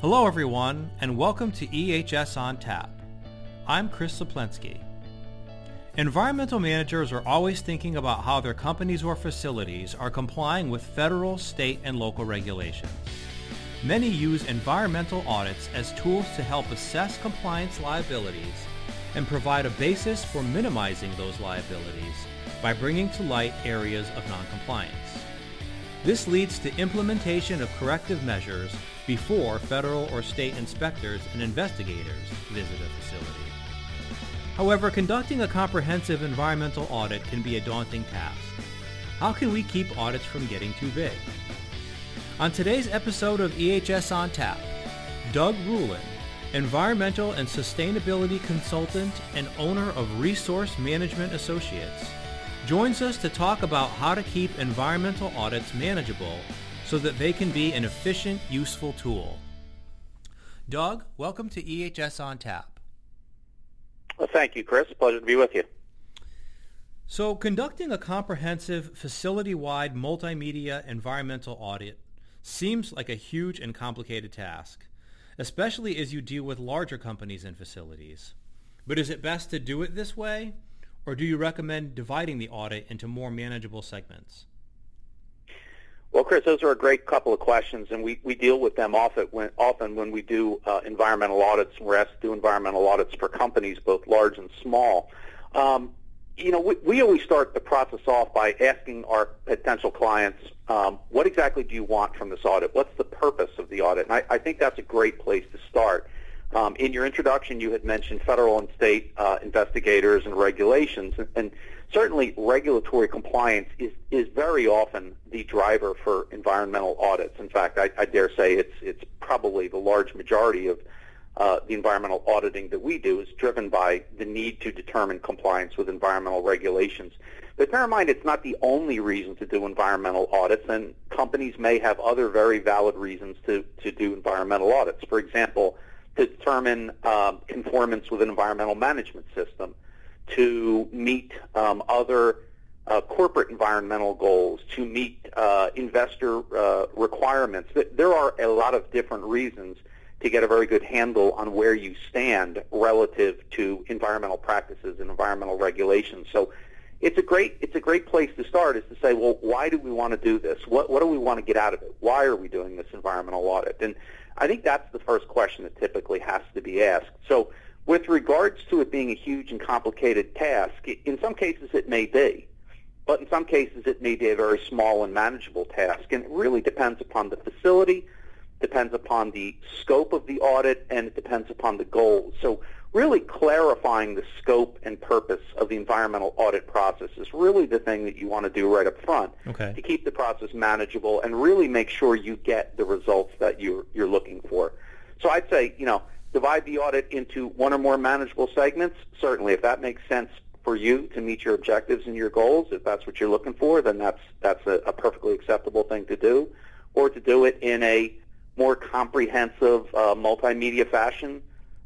Hello, everyone, and welcome to EHS on Tap. I'm Chris Saplensky. Environmental managers are always thinking about how their companies or facilities are complying with federal, state, and local regulations. Many use environmental audits as tools to help assess compliance liabilities and provide a basis for minimizing those liabilities by bringing to light areas of noncompliance. This leads to implementation of corrective measures before federal or state inspectors and investigators visit a facility. However, conducting a comprehensive environmental audit can be a daunting task. How can we keep audits from getting too big? On today's episode of EHS on Tap, Doug Rulin, environmental and sustainability consultant and owner of Resource Management Associates, joins us to talk about how to keep environmental audits manageable so that they can be an efficient, useful tool. Doug, welcome to EHS on Tap. Well, thank you, Chris. Pleasure to be with you. So, conducting a comprehensive facility-wide multimedia environmental audit seems like a huge and complicated task, especially as you deal with larger companies and facilities. But is it best to do it this way, or do you recommend dividing the audit into more manageable segments? Well, Chris, those are a great couple of questions, and we, we deal with them often when, often when we do uh, environmental audits. We're asked to do environmental audits for companies, both large and small. Um, you know, we, we always start the process off by asking our potential clients, um, what exactly do you want from this audit? What's the purpose of the audit? And I, I think that's a great place to start. Um, in your introduction, you had mentioned federal and state uh, investigators and regulations, and, and certainly regulatory compliance is, is very often the driver for environmental audits. In fact, I, I dare say it's, it's probably the large majority of uh, the environmental auditing that we do is driven by the need to determine compliance with environmental regulations. But bear in mind, it's not the only reason to do environmental audits, and companies may have other very valid reasons to, to do environmental audits. For example, to determine um, conformance with an environmental management system, to meet um, other uh, corporate environmental goals, to meet uh, investor uh, requirements. There are a lot of different reasons to get a very good handle on where you stand relative to environmental practices and environmental regulations. So it's a great it's a great place to start is to say, well, why do we want to do this? What what do we want to get out of it? Why are we doing this environmental audit? And I think that's the first question that typically has to be asked. So with regards to it being a huge and complicated task, in some cases it may be, but in some cases it may be a very small and manageable task. And it really depends upon the facility, depends upon the scope of the audit, and it depends upon the goals. So really clarifying the scope and purpose of the environmental audit process is really the thing that you want to do right up front okay. to keep the process manageable and really make sure you get the results that you're, you're looking for. So I'd say, you know, divide the audit into one or more manageable segments. Certainly, if that makes sense for you to meet your objectives and your goals, if that's what you're looking for, then that's, that's a, a perfectly acceptable thing to do. Or to do it in a more comprehensive uh, multimedia fashion,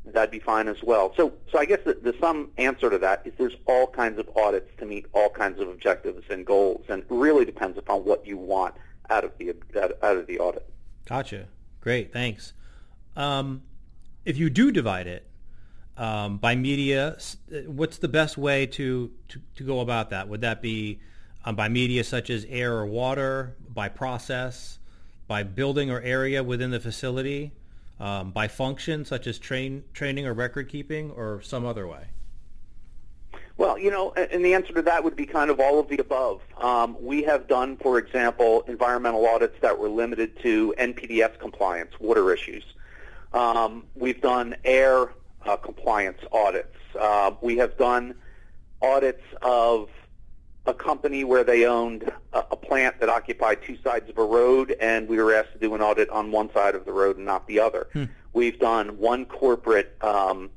that'd be fine as well. So, so I guess the, the some answer to that is there's all kinds of audits to meet all kinds of objectives and goals, and it really depends upon what you want out of the out, of the audit. Gotcha. Great. Thanks. Um, if you do divide it um, by media, what's the best way to, to, to go about that? Would that be um, by media such as air or water, by process, by building or area within the facility? Um, by function, such as train, training or record keeping, or some other way? Well, you know, and the answer to that would be kind of all of the above. Um, we have done, for example, environmental audits that were limited to NPDES compliance, water issues. Um, we've done air uh, compliance audits. Uh, we have done audits of a company where they owned a, a plant that occupied two sides of a road, and we were asked to do an audit on one side of the road and not the other. Hmm. We've done one corporate um,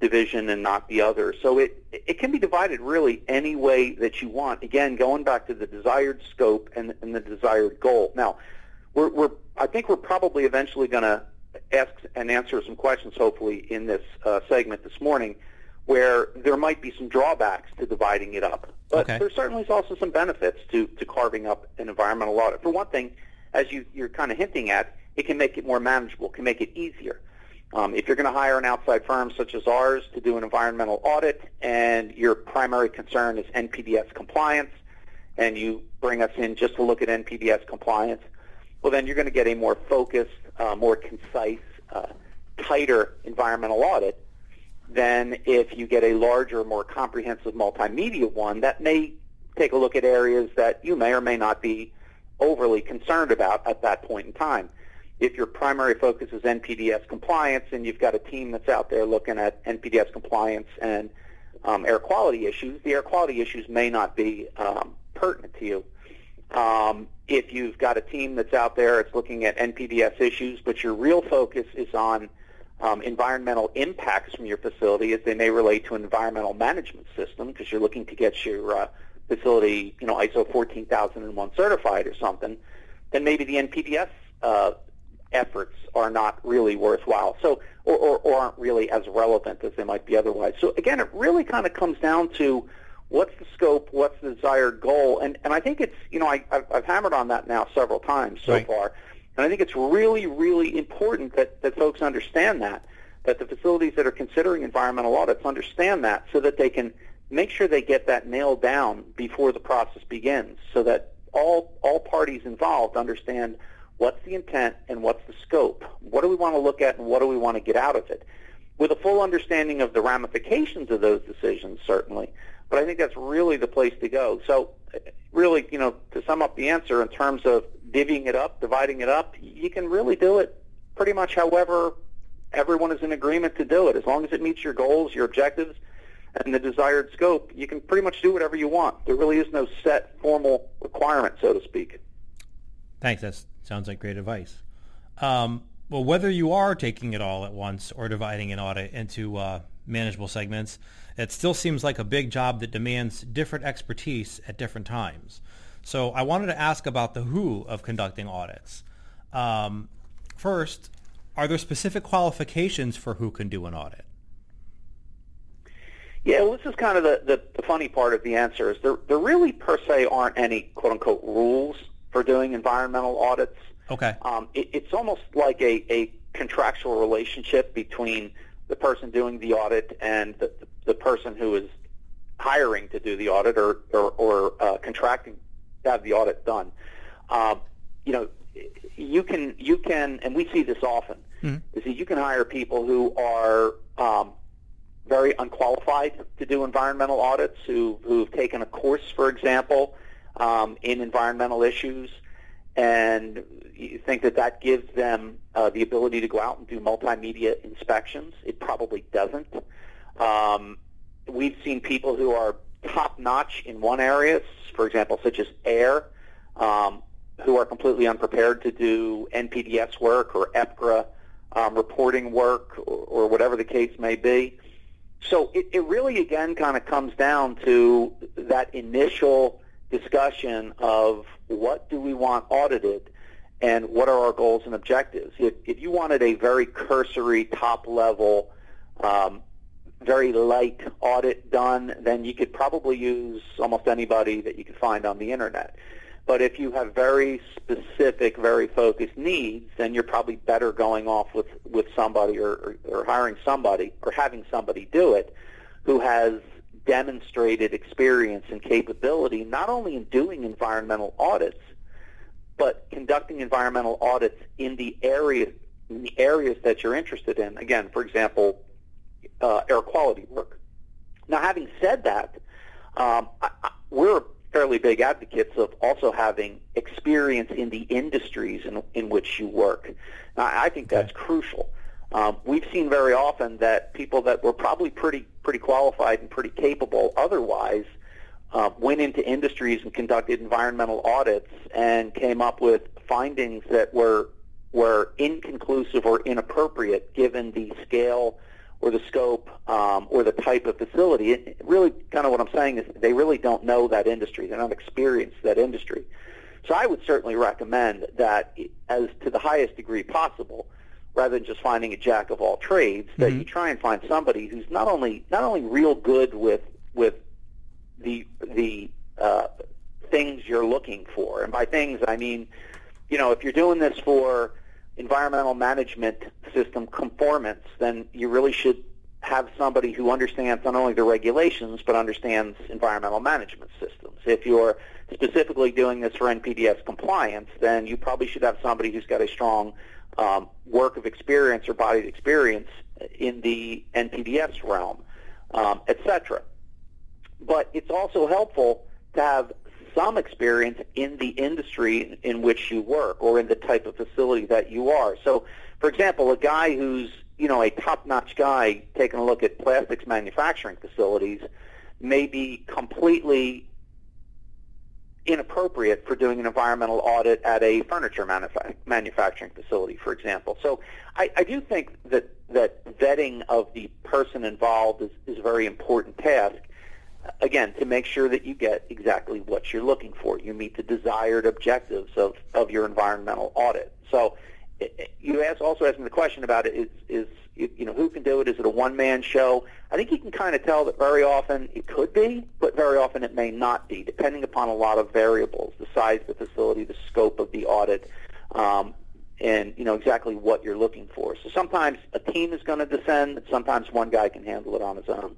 division and not the other. So it it can be divided really any way that you want. Again, going back to the desired scope and, and the desired goal. Now, we're, we're I think we're probably eventually going to ask and answer some questions, hopefully, in this uh, segment this morning where there might be some drawbacks to dividing it up. But okay. there certainly is also some benefits to, to carving up an environmental audit. For one thing, as you, you're kind of hinting at, it can make it more manageable, can make it easier. Um, if you're going to hire an outside firm such as ours to do an environmental audit and your primary concern is NPDES compliance and you bring us in just to look at NPDES compliance, well, then you're going to get a more focused, uh, more concise, uh, tighter environmental audit than if you get a larger, more comprehensive multimedia one that may take a look at areas that you may or may not be overly concerned about at that point in time. If your primary focus is NPDES compliance and you've got a team that's out there looking at NPDES compliance and um, air quality issues, the air quality issues may not be um, pertinent to you. Um, if you've got a team that's out there that's looking at NPDES issues, but your real focus is on um, environmental impacts from your facility as they may relate to an environmental management system because you're looking to get your uh, facility, you know, ISO 14001 certified or something, then maybe the NPDES uh, efforts are not really worthwhile. So, or, or, or aren't really as relevant as they might be otherwise. So again, it really kind of comes down to what's the scope, what's the desired goal, and and I think it's you know I I've, I've hammered on that now several times so right. far, and I think it's really really important that that folks understand that that the facilities that are considering environmental audits understand that so that they can make sure they get that nailed down before the process begins, so that all all parties involved understand what's the intent and what's the scope. What do we want to look at and what do we want to get out of it? With a full understanding of the ramifications of those decisions, certainly, but I think that's really the place to go. So really, you know, to sum up the answer in terms of divvying it up, dividing it up, you can really do it pretty much however everyone is in agreement to do it. As long as it meets your goals, your objectives, and the desired scope, you can pretty much do whatever you want. There really is no set formal requirement, so to speak. Thanks. That sounds like great advice. Um, well, whether you are taking it all at once or dividing an audit into uh, manageable segments, it still seems like a big job that demands different expertise at different times. So I wanted to ask about the who of conducting audits. Um, first, are there specific qualifications for who can do an audit? Yeah, well, this is kind of the, the, the funny part of the answer is there, there really per se aren't any quote unquote rules for doing environmental audits. Okay. Um, it, it's almost like a, a contractual relationship between the person doing the audit and the, the person who is hiring to do the audit or, or, or uh, contracting to have the audit done. Uh, you know, you can you can, and we see this often. Mm-hmm. Is that you can hire people who are um, very unqualified to do environmental audits, who who've taken a course, for example, um, in environmental issues, and you think that that gives them uh, the ability to go out and do multimedia inspections. It probably doesn't. Um, we've seen people who are top notch in one area, for example, such as air, um, who are completely unprepared to do NPDES work or EPCRA um, reporting work or, or, whatever the case may be. So it, it really, again, kind of comes down to that initial discussion of what do we want audited and what are our goals and objectives. If, if you wanted a very cursory, top-level, um, very light audit done, then you could probably use almost anybody that you could find on the internet. But if you have very specific, very focused needs, then you're probably better going off with, with somebody or, or, or hiring somebody or having somebody do it who has demonstrated experience and capability not only in doing environmental audits, but conducting environmental audits in the area in the areas that you're interested in. Again, for example, uh, air quality work. Now, having said that, um, I, I, we're fairly big advocates of also having experience in the industries in, in which you work. Now, I think that's okay. crucial. Um, we've seen very often that people that were probably pretty pretty qualified and pretty capable otherwise uh, went into industries and conducted environmental audits and came up with findings that were were inconclusive or inappropriate given the scale or the scope um, or the type of facility. It, really, kind of what I'm saying is they really don't know that industry. They're not experienced that industry. So I would certainly recommend that, as to the highest degree possible, rather than just finding a jack of all trades, that mm-hmm. you try and find somebody who's not only not only real good with with the the uh, things you're looking for, and by things I mean, you know, if you're doing this for environmental management system conformance, then you really should have somebody who understands not only the regulations but understands environmental management systems. If you're specifically doing this for NPDES compliance, then you probably should have somebody who's got a strong um, work of experience or body of experience in the NPDES realm, um, etc. But it's also helpful to have some experience in the industry in which you work or in the type of facility that you are. So, for example, a guy who's you know a top-notch guy taking a look at plastics manufacturing facilities may be completely inappropriate for doing an environmental audit at a furniture manufa- manufacturing facility, for example. So I, I do think that, that vetting of the person involved is, is a very important task. Again, to make sure that you get exactly what you're looking for. You meet the desired objectives of, of your environmental audit. So you asked, also asked me the question about it is, is you know, who can do it? Is it a one-man show? I think you can kind of tell that very often it could be, but very often it may not be, depending upon a lot of variables, the size of the facility, the scope of the audit, um, and, you know, exactly what you're looking for. So sometimes a team is going to descend, sometimes one guy can handle it on his own.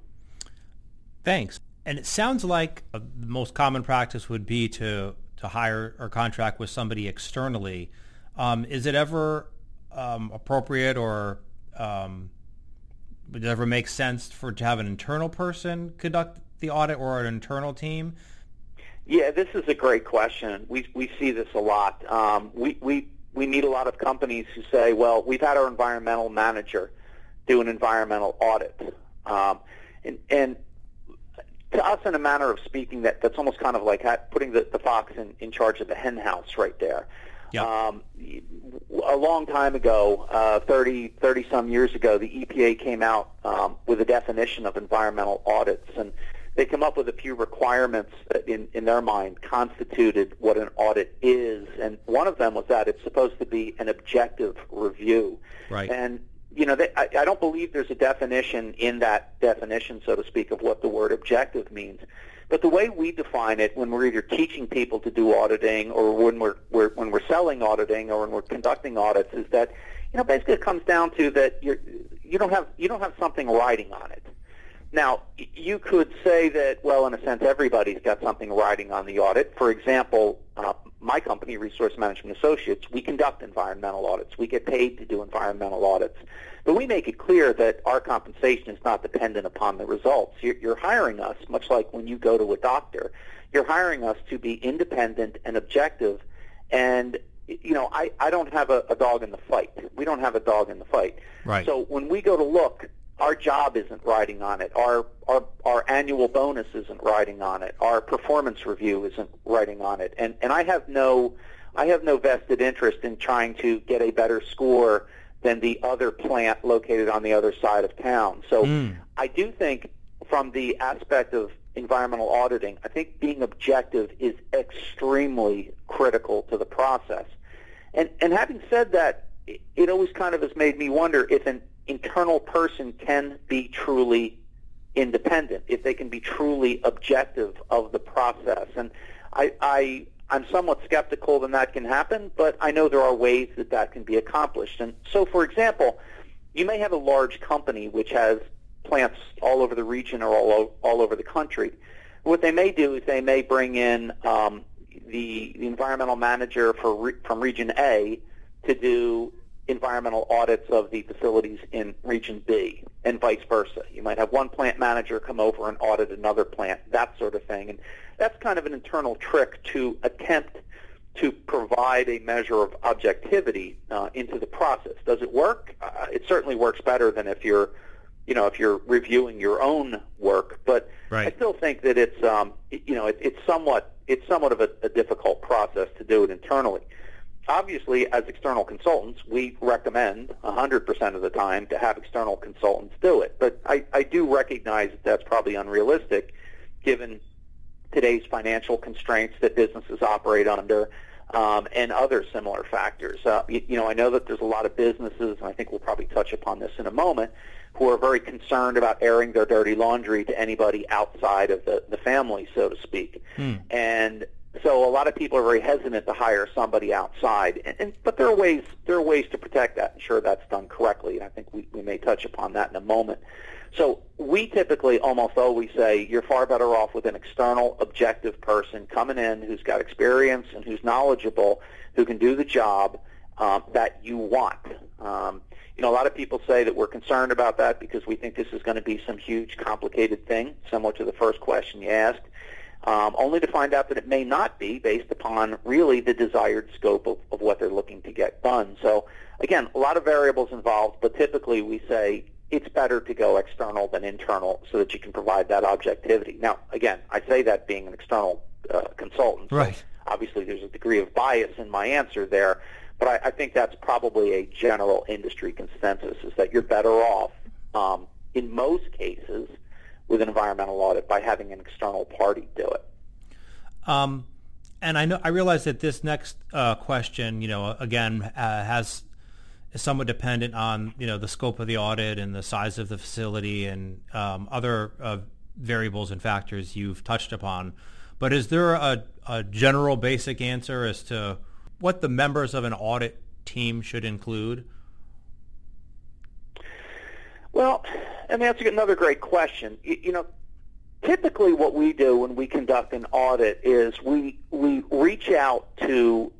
Thanks. And it sounds like the most common practice would be to, to hire or contract with somebody externally. Um, is it ever um, appropriate or um, would it ever make sense for to have an internal person conduct the audit or an internal team? Yeah, this is a great question. We we see this a lot. Um, we we we meet a lot of companies who say, "Well, we've had our environmental manager do an environmental audit," um, and and to us, in a manner of speaking, that that's almost kind of like putting the, the fox in, in charge of the hen house right there. Yep. Um, a long time ago, uh, 30, 30 some years ago, the EPA came out um, with a definition of environmental audits, and they come up with a few requirements that, in, in their mind, constituted what an audit is. And one of them was that it's supposed to be an objective review. Right. And you know, I, I don't believe there's a definition in that definition, so to speak, of what the word objective means. But the way we define it, when we're either teaching people to do auditing, or when we're, we're when we're selling auditing, or when we're conducting audits, is that you know basically it comes down to that you're you don't have you don't have something riding on it. Now you could say that well, in a sense, everybody's got something riding on the audit. For example, uh, my company, Resource Management Associates, we conduct environmental audits. We get paid to do environmental audits. But we make it clear that our compensation is not dependent upon the results. You're, you're hiring us, much like when you go to a doctor, you're hiring us to be independent and objective. And, you know, I, I don't have a, a dog in the fight. We don't have a dog in the fight. Right. So when we go to look, our job isn't riding on it. Our, our, our annual bonus isn't riding on it. Our performance review isn't riding on it. And, and I have no, I have no vested interest in trying to get a better score than the other plant located on the other side of town. So mm. I do think from the aspect of environmental auditing, I think being objective is extremely critical to the process. And, and having said that, it always kind of has made me wonder if an internal person can be truly independent, if they can be truly objective of the process. And I, I I'm somewhat skeptical that that can happen, but I know there are ways that that can be accomplished. And so, for example, you may have a large company which has plants all over the region or all, all over the country. What they may do is they may bring in um, the, the environmental manager for re, from Region A to do environmental audits of the facilities in Region B and vice versa. You might have one plant manager come over and audit another plant, that sort of thing. And that's kind of an internal trick to attempt to provide a measure of objectivity uh, into the process. Does it work? Uh, it certainly works better than if you're, you know, if you're reviewing your own work. But right. I still think that it's, um, you know, it, it's somewhat it's somewhat of a, a difficult process to do it internally. Obviously, as external consultants, we recommend 100% of the time to have external consultants do it. But I, I do recognize that that's probably unrealistic given today's financial constraints that businesses operate under, um, and other similar factors. Uh, you, you, know, I know that there's a lot of businesses, and I think we'll probably touch upon this in a moment, who are very concerned about airing their dirty laundry to anybody outside of the, the family, so to speak. Hmm. And so a lot of people are very hesitant to hire somebody outside, and, and, but there are ways there are ways to protect that, and ensure that's done correctly, and I think we, we may touch upon that in a moment. So we typically almost always say you're far better off with an external, objective person coming in who's got experience and who's knowledgeable, who can do the job um, that you want. Um, you know, a lot of people say that we're concerned about that because we think this is going to be some huge, complicated thing, similar to the first question you asked um, only to find out that it may not be based upon really the desired scope of, of what they're looking to get done. So again, a lot of variables involved, but typically we say it's better to go external than internal so that you can provide that objectivity. Now, again, I say that being an external uh, consultant. Right. So obviously, there's a degree of bias in my answer there, but I, I think that's probably a general industry consensus: is that you're better off um, in most cases with an environmental audit by having an external party do it. Um, and I know I realize that this next uh, question, you know, again uh, has is somewhat dependent on you know the scope of the audit and the size of the facility and um, other uh, variables and factors you've touched upon. But is there a, a general basic answer as to what the members of an audit team should include? Well, I mean, that's another great question. You, you, know, typically what we do when we conduct an audit is we we reach out to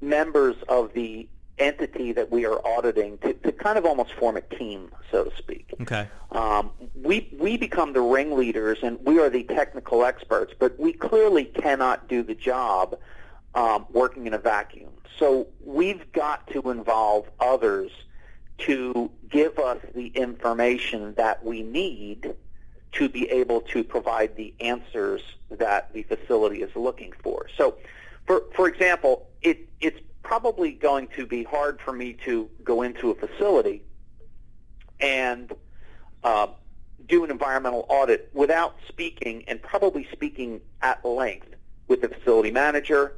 members of the entity that we are auditing to, to kind of almost form a team, so to speak. Okay. Um, we we become the ringleaders and we are the technical experts, but we clearly cannot do the job um, working in a vacuum. So we've got to involve others to give us the information that we need to be able to provide the answers that the facility is looking for. So, for, for example, it, it's probably going to be hard for me to go into a facility and uh, do an environmental audit without speaking and probably speaking at length with the facility manager,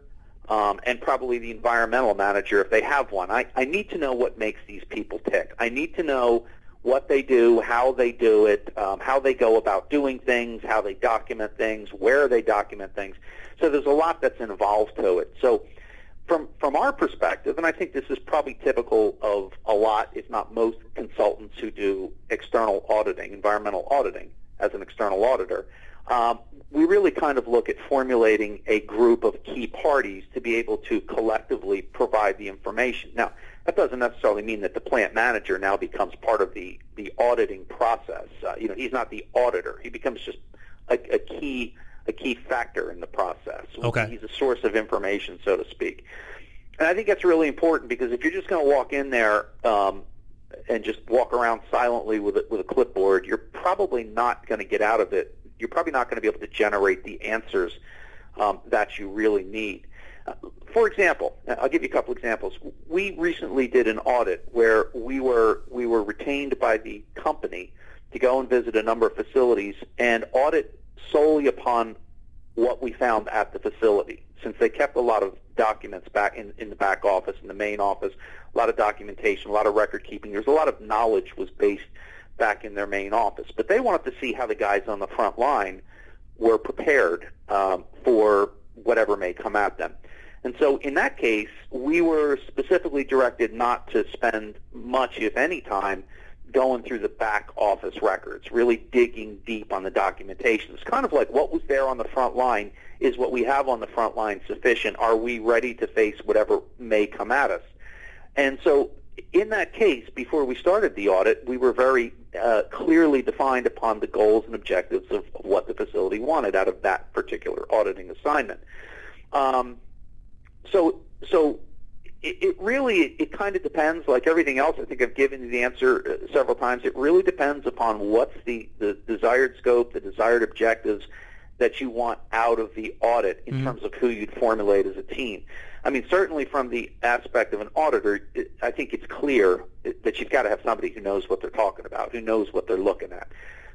um, and probably the environmental manager if they have one. I, I need to know what makes these people tick. I need to know what they do, how they do it, um, how they go about doing things, how they document things, where they document things. So there's a lot that's involved to it. So from from our perspective, and I think this is probably typical of a lot, if not most, consultants who do external auditing, environmental auditing, as an external auditor. Um, we really kind of look at formulating a group of key parties to be able to collectively provide the information. Now, that doesn't necessarily mean that the plant manager now becomes part of the, the auditing process. Uh, you know, he's not the auditor. He becomes just a, a key a key factor in the process. Okay. He's a source of information, so to speak. And I think that's really important because if you're just going to walk in there um, and just walk around silently with a, with a clipboard, you're probably not going to get out of it you're probably not going to be able to generate the answers um, that you really need. Uh, for example, I'll give you a couple examples. We recently did an audit where we were we were retained by the company to go and visit a number of facilities and audit solely upon what we found at the facility. Since they kept a lot of documents back in, in the back office, in the main office, a lot of documentation, a lot of record keeping. There's a lot of knowledge was based back in their main office. But they wanted to see how the guys on the front line were prepared um, for whatever may come at them. And so in that case, we were specifically directed not to spend much, if any, time going through the back office records, really digging deep on the documentation. It's kind of like what was there on the front line is what we have on the front line sufficient? Are we ready to face whatever may come at us? And so in that case, before we started the audit, we were very uh, clearly defined upon the goals and objectives of, of, what the facility wanted out of that particular auditing assignment. Um, so, so it, it really it, it kind of depends. Like everything else, I think I've given you the answer uh, several times. It really depends upon what's the, the desired scope, the desired objectives that you want out of the audit in mm-hmm. terms of who you'd formulate as a team. I mean, certainly from the aspect of an auditor, it, I think it's clear that you've got to have somebody who knows what they're talking about, who knows what they're looking at.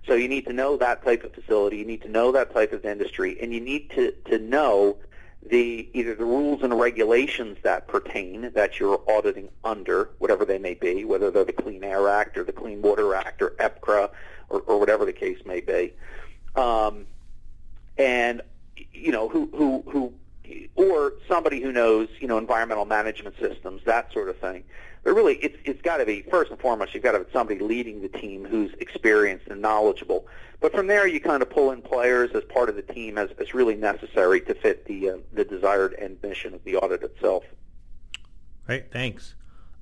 So you need to know that type of facility, you need to know that type of industry, and you need to, to know the either the rules and regulations that pertain that you're auditing under, whatever they may be, whether they're the Clean Air Act or the Clean Water Act or EPCRA or, or whatever the case may be. Um, and you know who who who or somebody who knows, you know, environmental management systems, that sort of thing. But really, it's it's got to be first and foremost, you've got to have somebody leading the team who's experienced and knowledgeable. But from there, you kind of pull in players as part of the team as, as really necessary to fit the uh, the desired end mission of the audit itself. Great, thanks.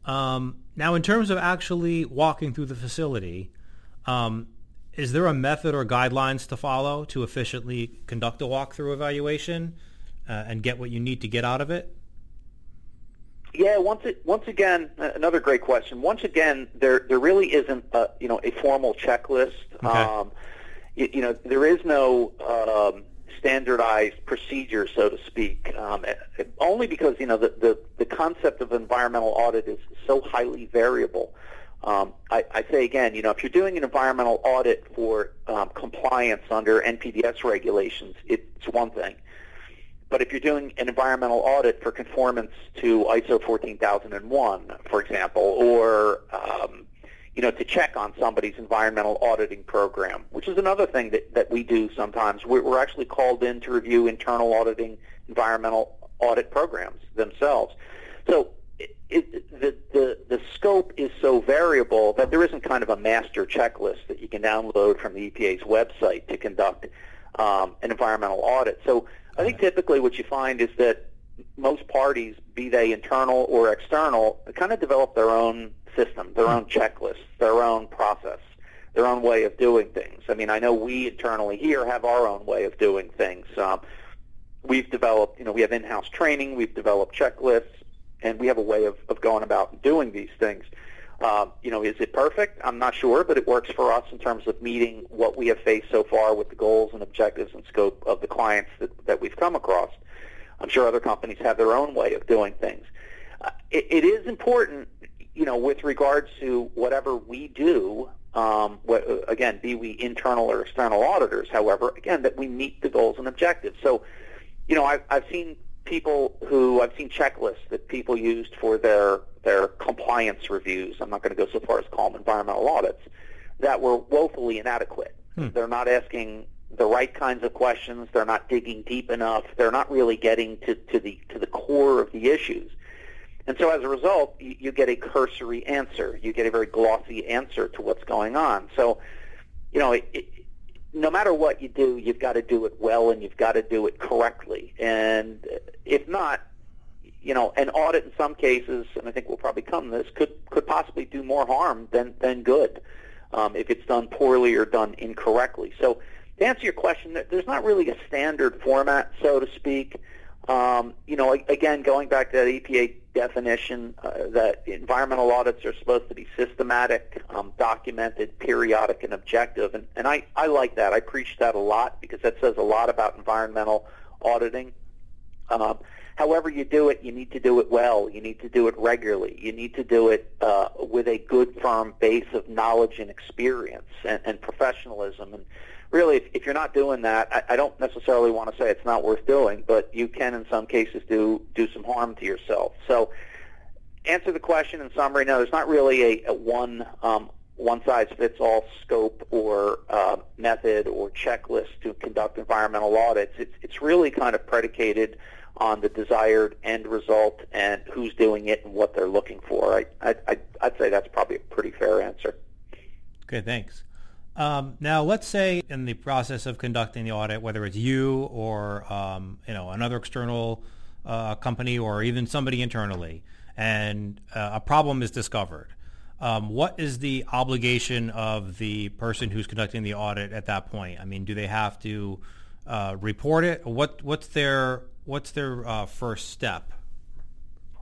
Um, now, in terms of actually walking through the facility, um, is there a method or guidelines to follow to efficiently conduct a walkthrough evaluation uh, and get what you need to get out of it? Yeah, once it, once again, another great question. Once again, there there really isn't a, you know a formal checklist. Okay. Um, you, you, know, there is no um, standardized procedure, so to speak. Um, only because you know the, the the concept of environmental audit is so highly variable. Um, I, I say again, you know, if you're doing an environmental audit for um, compliance under NPDES regulations, it's one thing. But if you're doing an environmental audit for conformance to ISO 14001, for example, or um, you know, to check on somebody's environmental auditing program, which is another thing that, that we do sometimes. We're, we're actually called in to review internal auditing environmental audit programs themselves. So it, it, the, the, the scope is so variable that there isn't kind of a master checklist that you can download from the EPA's website to conduct um, an environmental audit. So I think typically what you find is that most parties, be they internal or external, kind of develop their own system, their own checklist, their own process, their own way of doing things. I mean, I know we internally here have our own way of doing things. Um, we've developed, you know, we have in-house training, we've developed checklists, and we have a way of, of going about doing these things. Uh, you know, is it perfect? I'm not sure, but it works for us in terms of meeting what we have faced so far with the goals and objectives and scope of the clients that, that we've come across. I'm sure other companies have their own way of doing things. Uh, it, it is important, you know, with regards to whatever we do. Um, what, again, be we internal or external auditors. However, again, that we meet the goals and objectives. So, you know, I've, I've seen people who I've seen checklists that people used for their their compliance reviews. I'm not going to go so far as call them environmental audits that were woefully inadequate. Hmm. They're not asking the right kinds of questions. They're not digging deep enough. They're not really getting to, to the to the core of the issues. And so as a result, you, you get a cursory answer. You get a very glossy answer to what's going on. So, you know, it, it, no matter what you do, you've got to do it well and you've got to do it correctly. And if not, you know, an audit in some cases, and I think we'll probably come to this, could could possibly do more harm than than good um, if it's done poorly or done incorrectly. So, to answer your question, there's not really a standard format, so to speak. Um, you know, again, going back to that EPA definition, uh, that environmental audits are supposed to be systematic, um, documented, periodic, and objective, and, and I, I like that. I preach that a lot because that says a lot about environmental auditing. Um, however you do it, you need to do it well. You need to do it regularly. You need to do it uh, with a good, firm base of knowledge and experience and, and professionalism. And really, if, if you're not doing that, I, I don't necessarily want to say it's not worth doing, but you can, in some cases, do do some harm to yourself. So, answer the question in summary. No, there's not really a, a one um, one size fits all scope or uh, method or checklist to conduct environmental audits. It's it's really kind of predicated on the desired end result and who's doing it and what they're looking for. I, I, I'd say that's probably a pretty fair answer. Okay, thanks. Um, now, let's say in the process of conducting the audit, whether it's you or um, you know another external uh, company or even somebody internally, and uh, a problem is discovered, um, what is the obligation of the person who's conducting the audit at that point? I mean, do they have to uh, report it? What what's their what's their uh, first step?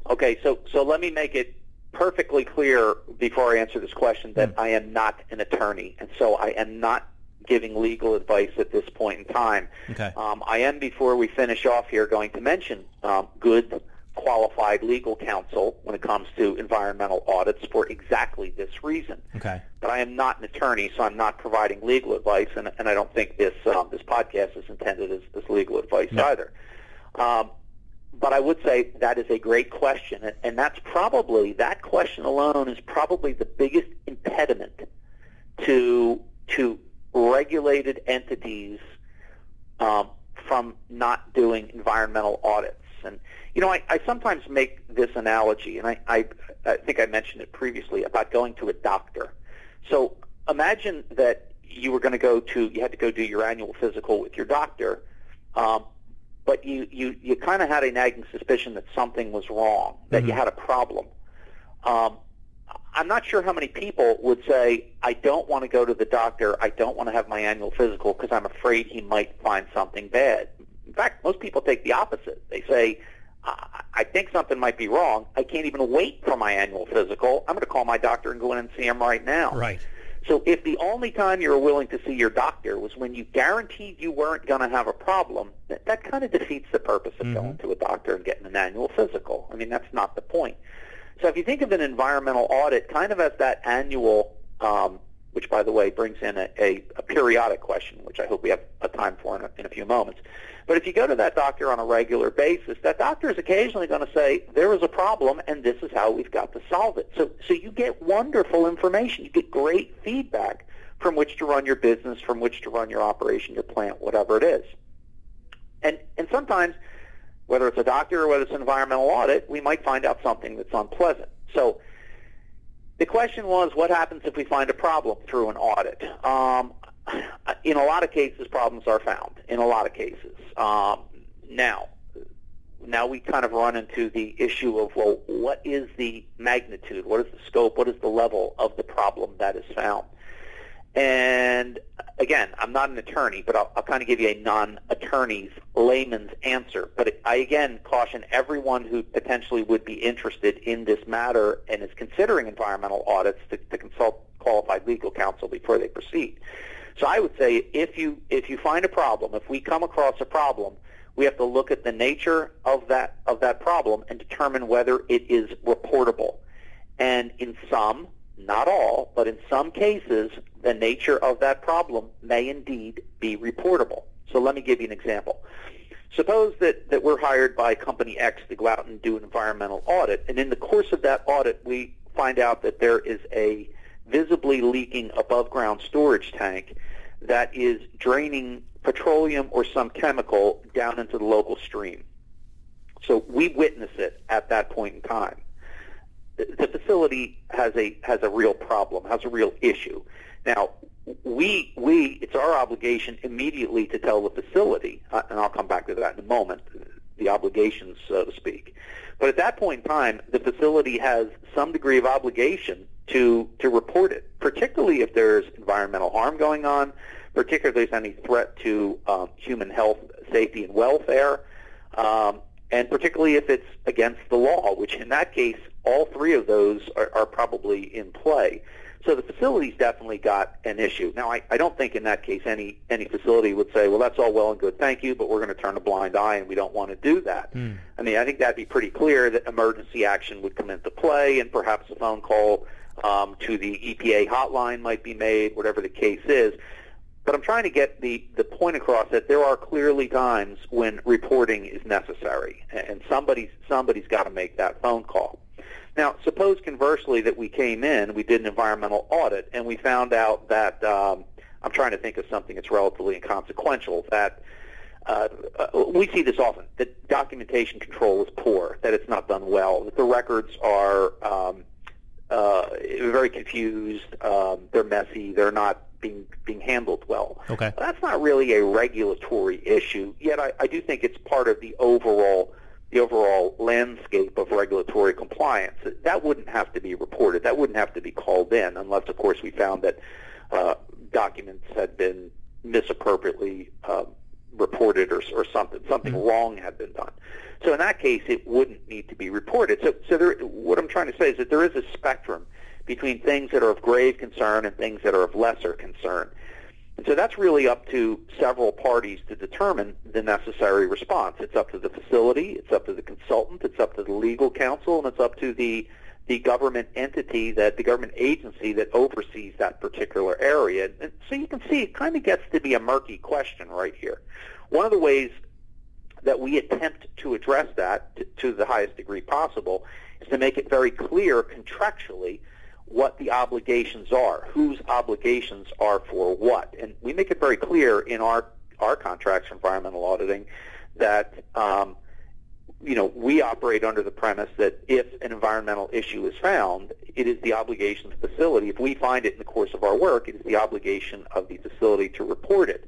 Okay, so so let me make it perfectly clear before I answer this question that mm. I am not an attorney, and so I am not giving legal advice at this point in time. Okay. Um, I am, before we finish off here, going to mention um, good, qualified legal counsel when it comes to environmental audits for exactly this reason. Okay. But I am not an attorney, so I'm not providing legal advice, and, and I don't think this um, this podcast is intended as, as legal advice no. either. Um, but I would say that is a great question, and that's probably that question alone is probably the biggest impediment to to regulated entities um, from not doing environmental audits. And you know, I, I sometimes make this analogy, and I, I, I think I mentioned it previously about going to a doctor. So imagine that you were going to go to, you had to go do your annual physical with your doctor, um, but you, you, you kind of had a nagging suspicion that something was wrong, that mm-hmm. you had a problem. Um, I'm not sure how many people would say, I don't want to go to the doctor, I don't want to have my annual physical because I'm afraid he might find something bad. In fact, most people take the opposite. They say, I think something might be wrong. I can't even wait for my annual physical. I'm going to call my doctor and go in and see him right now. Right. So if the only time you were willing to see your doctor was when you guaranteed you weren't going to have a problem, that, that kind of defeats the purpose of mm-hmm. going to a doctor and getting an annual physical. I mean, that's not the point. So if you think of an environmental audit kind of as that annual, um, which by the way brings in a, a, a periodic question, which I hope we have a time for in a, in a few moments. But if you go to that doctor on a regular basis, that doctor is occasionally going to say, there is a problem and this is how we've got to solve it. So, so you get wonderful information. You get great feedback from which to run your business, from which to run your operation, your plant, whatever it is. And, and sometimes, whether it's a doctor or whether it's an environmental audit, we might find out something that's unpleasant. So the question was, what happens if we find a problem through an audit? Um, in a lot of cases, problems are found. In a lot of cases. Um, now, now we kind of run into the issue of well, what is the magnitude? What is the scope? What is the level of the problem that is found? And again, I'm not an attorney, but I'll, I'll kind of give you a non-attorney's layman's answer. But I again caution everyone who potentially would be interested in this matter and is considering environmental audits to, to consult qualified legal counsel before they proceed. So I would say if you if you find a problem, if we come across a problem, we have to look at the nature of that of that problem and determine whether it is reportable. And in some, not all, but in some cases, the nature of that problem may indeed be reportable. So let me give you an example. Suppose that, that we're hired by company X to go out and do an environmental audit, and in the course of that audit, we find out that there is a visibly leaking above ground storage tank that is draining petroleum or some chemical down into the local stream. So we witness it at that point in time. The facility has a has a real problem, has a real issue. Now, we we it's our obligation immediately to tell the facility, uh, and I'll come back to that in a moment, the obligations, so to speak. But at that point in time, the facility has some degree of obligation to to report it, particularly if there's environmental harm going on, particularly if there's any threat to um, human health, safety, and welfare, um, and particularly if it's against the law, which in that case, all three of those are, are probably in play. So the facility's definitely got an issue. Now, I, I don't think in that case any any facility would say, well, that's all well and good, thank you, but we're going to turn a blind eye and we don't want to do that. Mm. I mean, I think that'd be pretty clear that emergency action would come into play and perhaps a phone call um, to the EPA hotline might be made, whatever the case is. But I'm trying to get the, the point across that there are clearly times when reporting is necessary, and somebody's somebody's got to make that phone call. Now, suppose conversely that we came in, we did an environmental audit, and we found out that um, I'm trying to think of something that's relatively inconsequential that uh, uh, we see this often that documentation control is poor, that it's not done well, that the records are um, uh, very confused. Um, they're messy. They're not being being handled well. Okay, that's not really a regulatory issue. Yet I, I do think it's part of the overall the overall landscape of regulatory compliance. That wouldn't have to be reported. That wouldn't have to be called in, unless of course we found that uh, documents had been misappropriately uh, reported or, or something something mm-hmm. wrong had been done. So in that case, it wouldn't need to be reported. So, so there, what I'm trying to say is that there is a spectrum between things that are of grave concern and things that are of lesser concern. And so that's really up to several parties to determine the necessary response. It's up to the facility, it's up to the consultant, it's up to the legal counsel, and it's up to the the government entity that the government agency that oversees that particular area. And so you can see it kind of gets to be a murky question right here. One of the ways that we attempt to address that to, to the highest degree possible is to make it very clear contractually what the obligations are, whose obligations are for what. And we make it very clear in our our contracts for environmental auditing that um, you know we operate under the premise that if an environmental issue is found, it is the obligation of the facility. If we find it in the course of our work, it is the obligation of the facility to report it.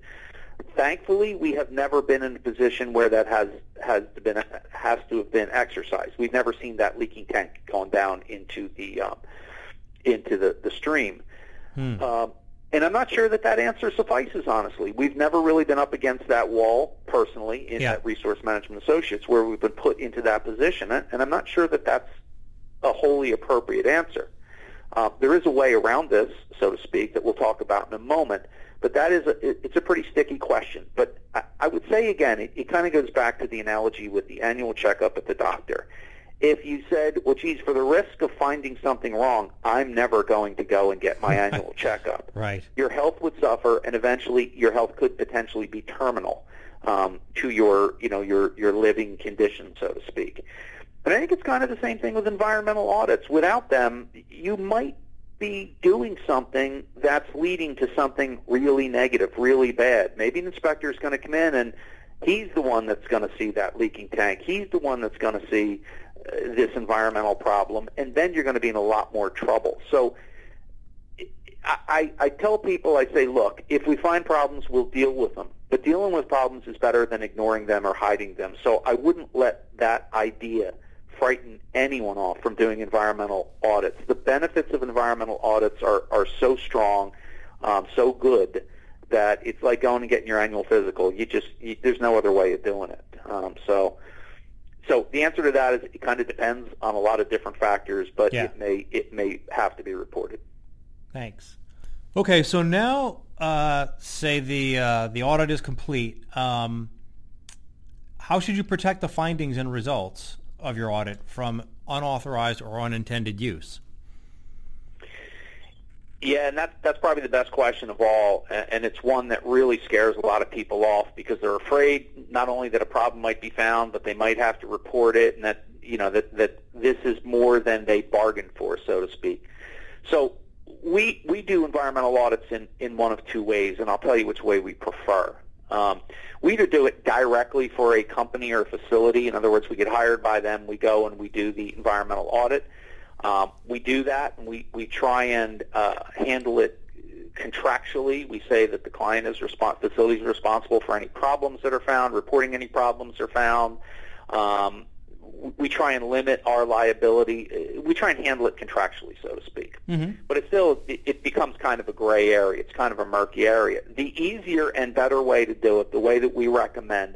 Thankfully, we have never been in a position where that has has been has to have been exercised. We've never seen that leaking tank going down into the um, into the the stream. Hmm. Um, and I'm not sure that that answer suffices, honestly. We've never really been up against that wall personally in yeah. Resource Management Associates where we've been put into that position. And I'm not sure that that's a wholly appropriate answer. Uh, there is a way around this, so to speak, that we'll talk about in a moment. But that is a, it's a pretty sticky question. But I, I would say again, it, it kind of goes back to the analogy with the annual checkup at the doctor if you said, well, geez, for the risk of finding something wrong, I'm never going to go and get my annual checkup. Right. Your health would suffer, and eventually your health could potentially be terminal um, to your, you know, your your living condition, so to speak. But I think it's kind of the same thing with environmental audits. Without them, you might be doing something that's leading to something really negative, really bad. Maybe an inspector is going to come in and he's the one that's going to see that leaking tank. He's the one that's going to see this environmental problem, and then you're going to be in a lot more trouble. So I, I tell people, I say, look, if we find problems, we'll deal with them. But dealing with problems is better than ignoring them or hiding them. So I wouldn't let that idea frighten anyone off from doing environmental audits. The benefits of environmental audits are, are so strong, um, so good, that it's like going and getting your annual physical. You just, you, there's no other way of doing it. Um, so so the answer to that is it kind of depends on a lot of different factors, but yeah. it may it may have to be reported. Thanks. Okay, so now uh, say the uh, the audit is complete. Um, how should you protect the findings and results of your audit from unauthorized or unintended use? Yeah, and that's that's probably the best question of all, and it's one that really scares a lot of people off because they're afraid not only that a problem might be found, but they might have to report it, and that you know that that this is more than they bargained for, so to speak. So we we do environmental audits in in one of two ways, and I'll tell you which way we prefer. Um, we either do it directly for a company or a facility. In other words, we get hired by them, we go and we do the environmental audit um, we do that, and we, we try and uh, handle it contractually. We say that the client is respons- facility is responsible for any problems that are found, reporting any problems are found. Um, we try and limit our liability. We try and handle it contractually, so to speak. Mm-hmm. But it still it, it becomes kind of a gray area. It's kind of a murky area. The easier and better way to do it, the way that we recommend,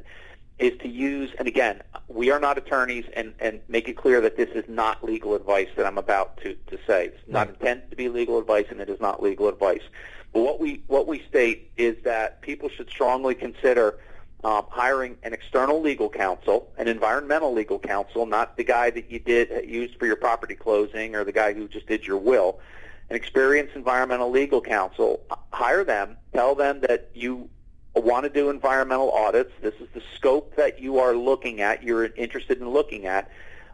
is to use, and again, we are not attorneys, and, and make it clear that this is not legal advice that I'm about to, to say. It's not intended to be legal advice, and it is not legal advice. But what we what we state is that people should strongly consider um, hiring an external legal counsel, an environmental legal counsel, not the guy that you did used for your property closing or the guy who just did your will. An experienced environmental legal counsel. Hire them. Tell them that you want to do environmental audits. This is the scope that you are looking at, you're interested in looking at,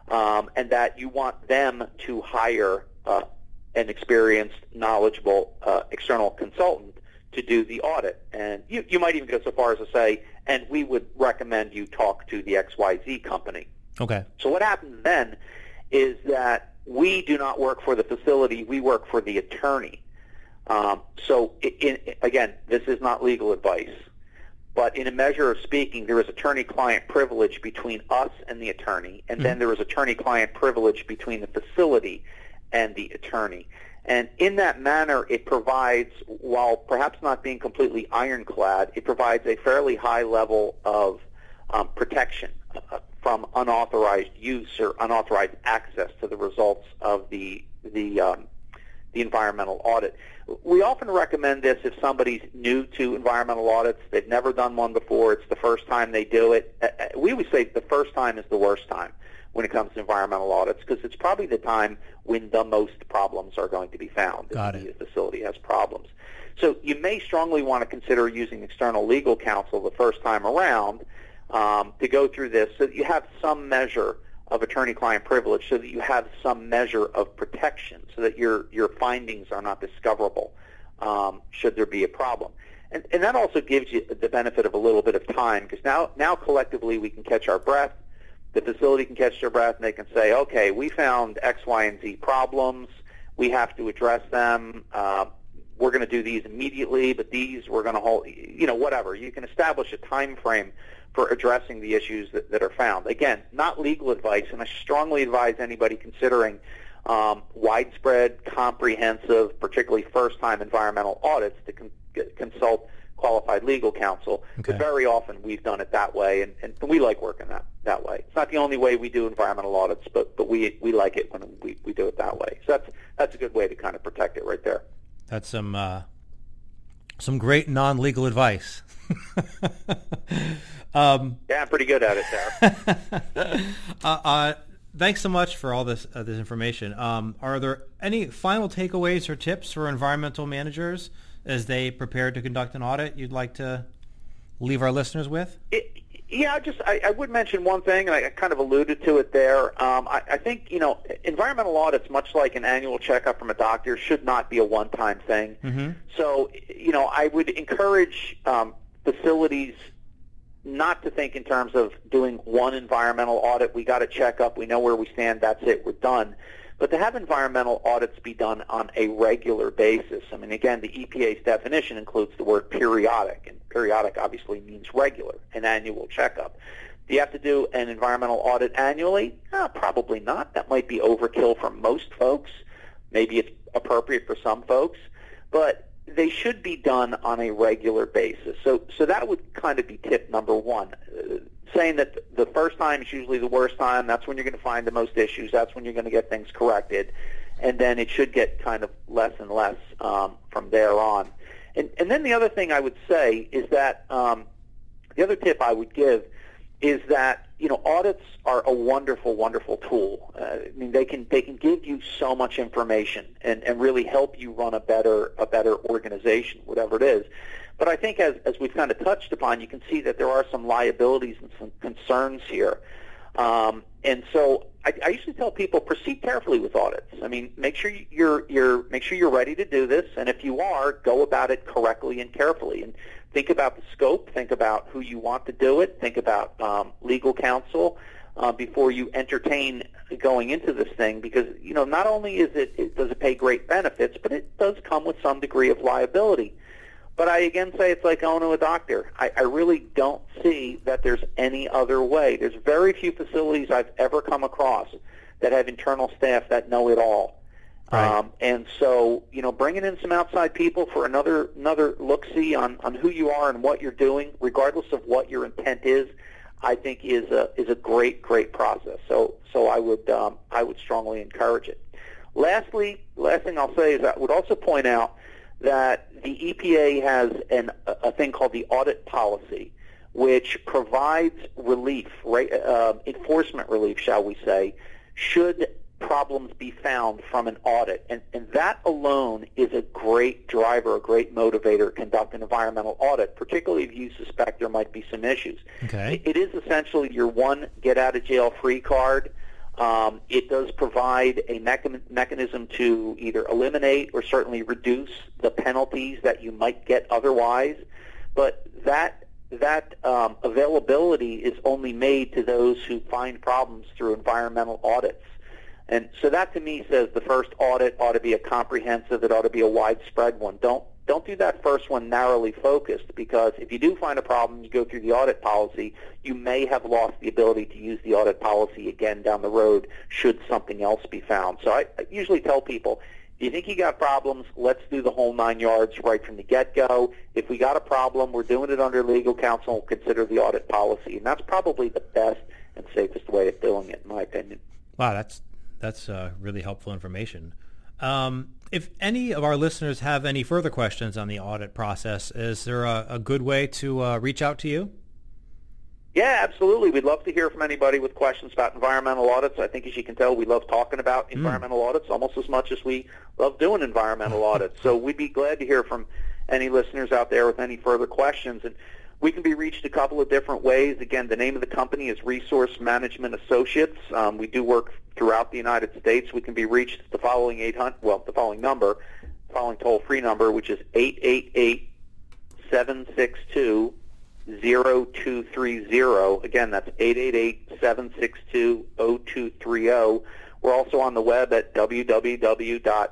um, and that you want them to hire uh, an experienced, knowledgeable uh, external consultant to do the audit. And you, you might even go so far as to say, and we would recommend you talk to the XYZ company. Okay. So what happens then is that we do not work for the facility, we work for the attorney. Um, so, in, again, this is not legal advice. But in a measure of speaking, there is attorney-client privilege between us and the attorney, and mm-hmm. then there is attorney-client privilege between the facility and the attorney. And in that manner, it provides, while perhaps not being completely ironclad, it provides a fairly high level of um, protection uh, from unauthorized use or unauthorized access to the results of the the um, the environmental audit. We often recommend this if somebody's new to environmental audits, they've never done one before, it's the first time they do it. Uh, uh, we always say the first time is the worst time when it comes to environmental audits because it's probably the time when the most problems are going to be found Got if the facility has problems. So you may strongly want to consider using external legal counsel the first time around um, to go through this so that you have some measure of attorney-client privilege so that you have some measure of protection so that your, your findings are not discoverable um, should there be a problem. And, and that also gives you the benefit of a little bit of time because now, now collectively we can catch our breath. The facility can catch their breath and they can say, okay, we found X, Y, and Z problems. We have to address them. Uh, we're going to do these immediately, but these we're going to hold, you know, whatever. You can establish a time frame for addressing the issues that, that are found. Again, not legal advice, and I strongly advise anybody considering um, widespread, comprehensive, particularly first-time environmental audits to con- consult qualified legal counsel. Okay. But very often we've done it that way, and, and we like working that, that way. It's not the only way we do environmental audits, but, but we, we like it when we, we do it that way. So that's, that's a good way to kind of protect it right there. That's some uh, some great non-legal advice. um, yeah, I'm pretty good at it there. uh, uh, thanks so much for all this uh, this information. Um, are there any final takeaways or tips for environmental managers as they prepare to conduct an audit you'd like to leave our listeners with? It, yeah, I just I, I would mention one thing, and I kind of alluded to it there. Um, I, I think you know environmental audits, much like an annual checkup from a doctor, should not be a one-time thing. Mm-hmm. So you know, I would encourage um, facilities not to think in terms of doing one environmental audit. We got a checkup. We know where we stand. That's it. We're done. But to have environmental audits be done on a regular basis, I mean, again, the EPA's definition includes the word periodic, and periodic obviously means regular, an annual checkup. Do you have to do an environmental audit annually? Uh, probably not. That might be overkill for most folks. Maybe it's appropriate for some folks. But they should be done on a regular basis. So, so that would kind of be tip number one. Saying that the first time is usually the worst time. That's when you're going to find the most issues. That's when you're going to get things corrected, and then it should get kind of less and less um, from there on. And, and then the other thing I would say is that um, the other tip I would give is that you know audits are a wonderful, wonderful tool. Uh, I mean, they can they can give you so much information and, and really help you run a better a better organization, whatever it is. But I think as, as we've kind of touched upon, you can see that there are some liabilities and some concerns here. Um, and so I, I usually tell people proceed carefully with audits. I mean, make sure you're you're make sure you're ready to do this, and if you are, go about it correctly and carefully. And think about the scope, think about who you want to do it, think about um, legal counsel uh, before you entertain going into this thing, because you know not only is it, it does it pay great benefits, but it does come with some degree of liability. But I again say it's like going to a doctor. I, I really don't see that there's any other way. There's very few facilities I've ever come across that have internal staff that know it all. Right. Um, and so, you know, bringing in some outside people for another another look see on, on who you are and what you're doing, regardless of what your intent is, I think is a is a great great process. So so I would um, I would strongly encourage it. Lastly, last thing I'll say is I would also point out that the EPA has an, a thing called the audit policy, which provides relief, right, uh, enforcement relief, shall we say, should problems be found from an audit. And, and that alone is a great driver, a great motivator to conduct an environmental audit, particularly if you suspect there might be some issues. Okay. It, it is essentially your one get-out-of-jail-free card um, it does provide a mechan- mechanism to either eliminate or certainly reduce the penalties that you might get otherwise, but that that um, availability is only made to those who find problems through environmental audits. And so that to me says the first audit ought to be a comprehensive, it ought to be a widespread one. Don't don't do that first one narrowly focused because if you do find a problem, you go through the audit policy, you may have lost the ability to use the audit policy again down the road should something else be found. So I, I usually tell people, if you think you got problems, let's do the whole nine yards right from the get-go. If we got a problem, we're doing it under legal counsel, consider the audit policy. And that's probably the best and safest way of doing it, in my opinion. Wow, that's that's uh, really helpful information. Um, if any of our listeners have any further questions on the audit process, is there a, a good way to uh, reach out to you? Yeah, absolutely. We'd love to hear from anybody with questions about environmental audits. I think, as you can tell, we love talking about mm. environmental audits almost as much as we love doing environmental audits. So we'd be glad to hear from any listeners out there with any further questions. And we can be reached a couple of different ways. Again, the name of the company is Resource Management Associates. Um, we do work throughout the United States. We can be reached at the following 800, well, the following number, the following toll-free number, which is 888 888-762 0230. Again, that's 888-762-0230. We're also on the web at www.r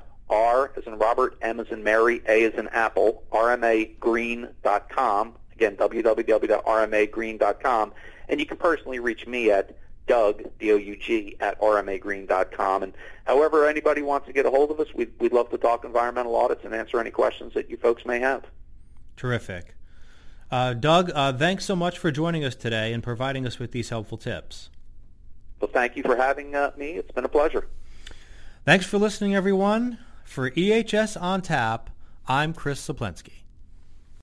as in Robert, M as in Mary, A as in Apple, rmagreen.com. Again, www.rmagreen.com. And you can personally reach me at Doug, D-O-U-G, at rmagreen.com. And however anybody wants to get a hold of us, we'd, we'd love to talk environmental audits and answer any questions that you folks may have. Terrific. Uh, Doug, uh, thanks so much for joining us today and providing us with these helpful tips. Well, thank you for having uh, me. It's been a pleasure. Thanks for listening, everyone. For EHS on Tap, I'm Chris Saplensky.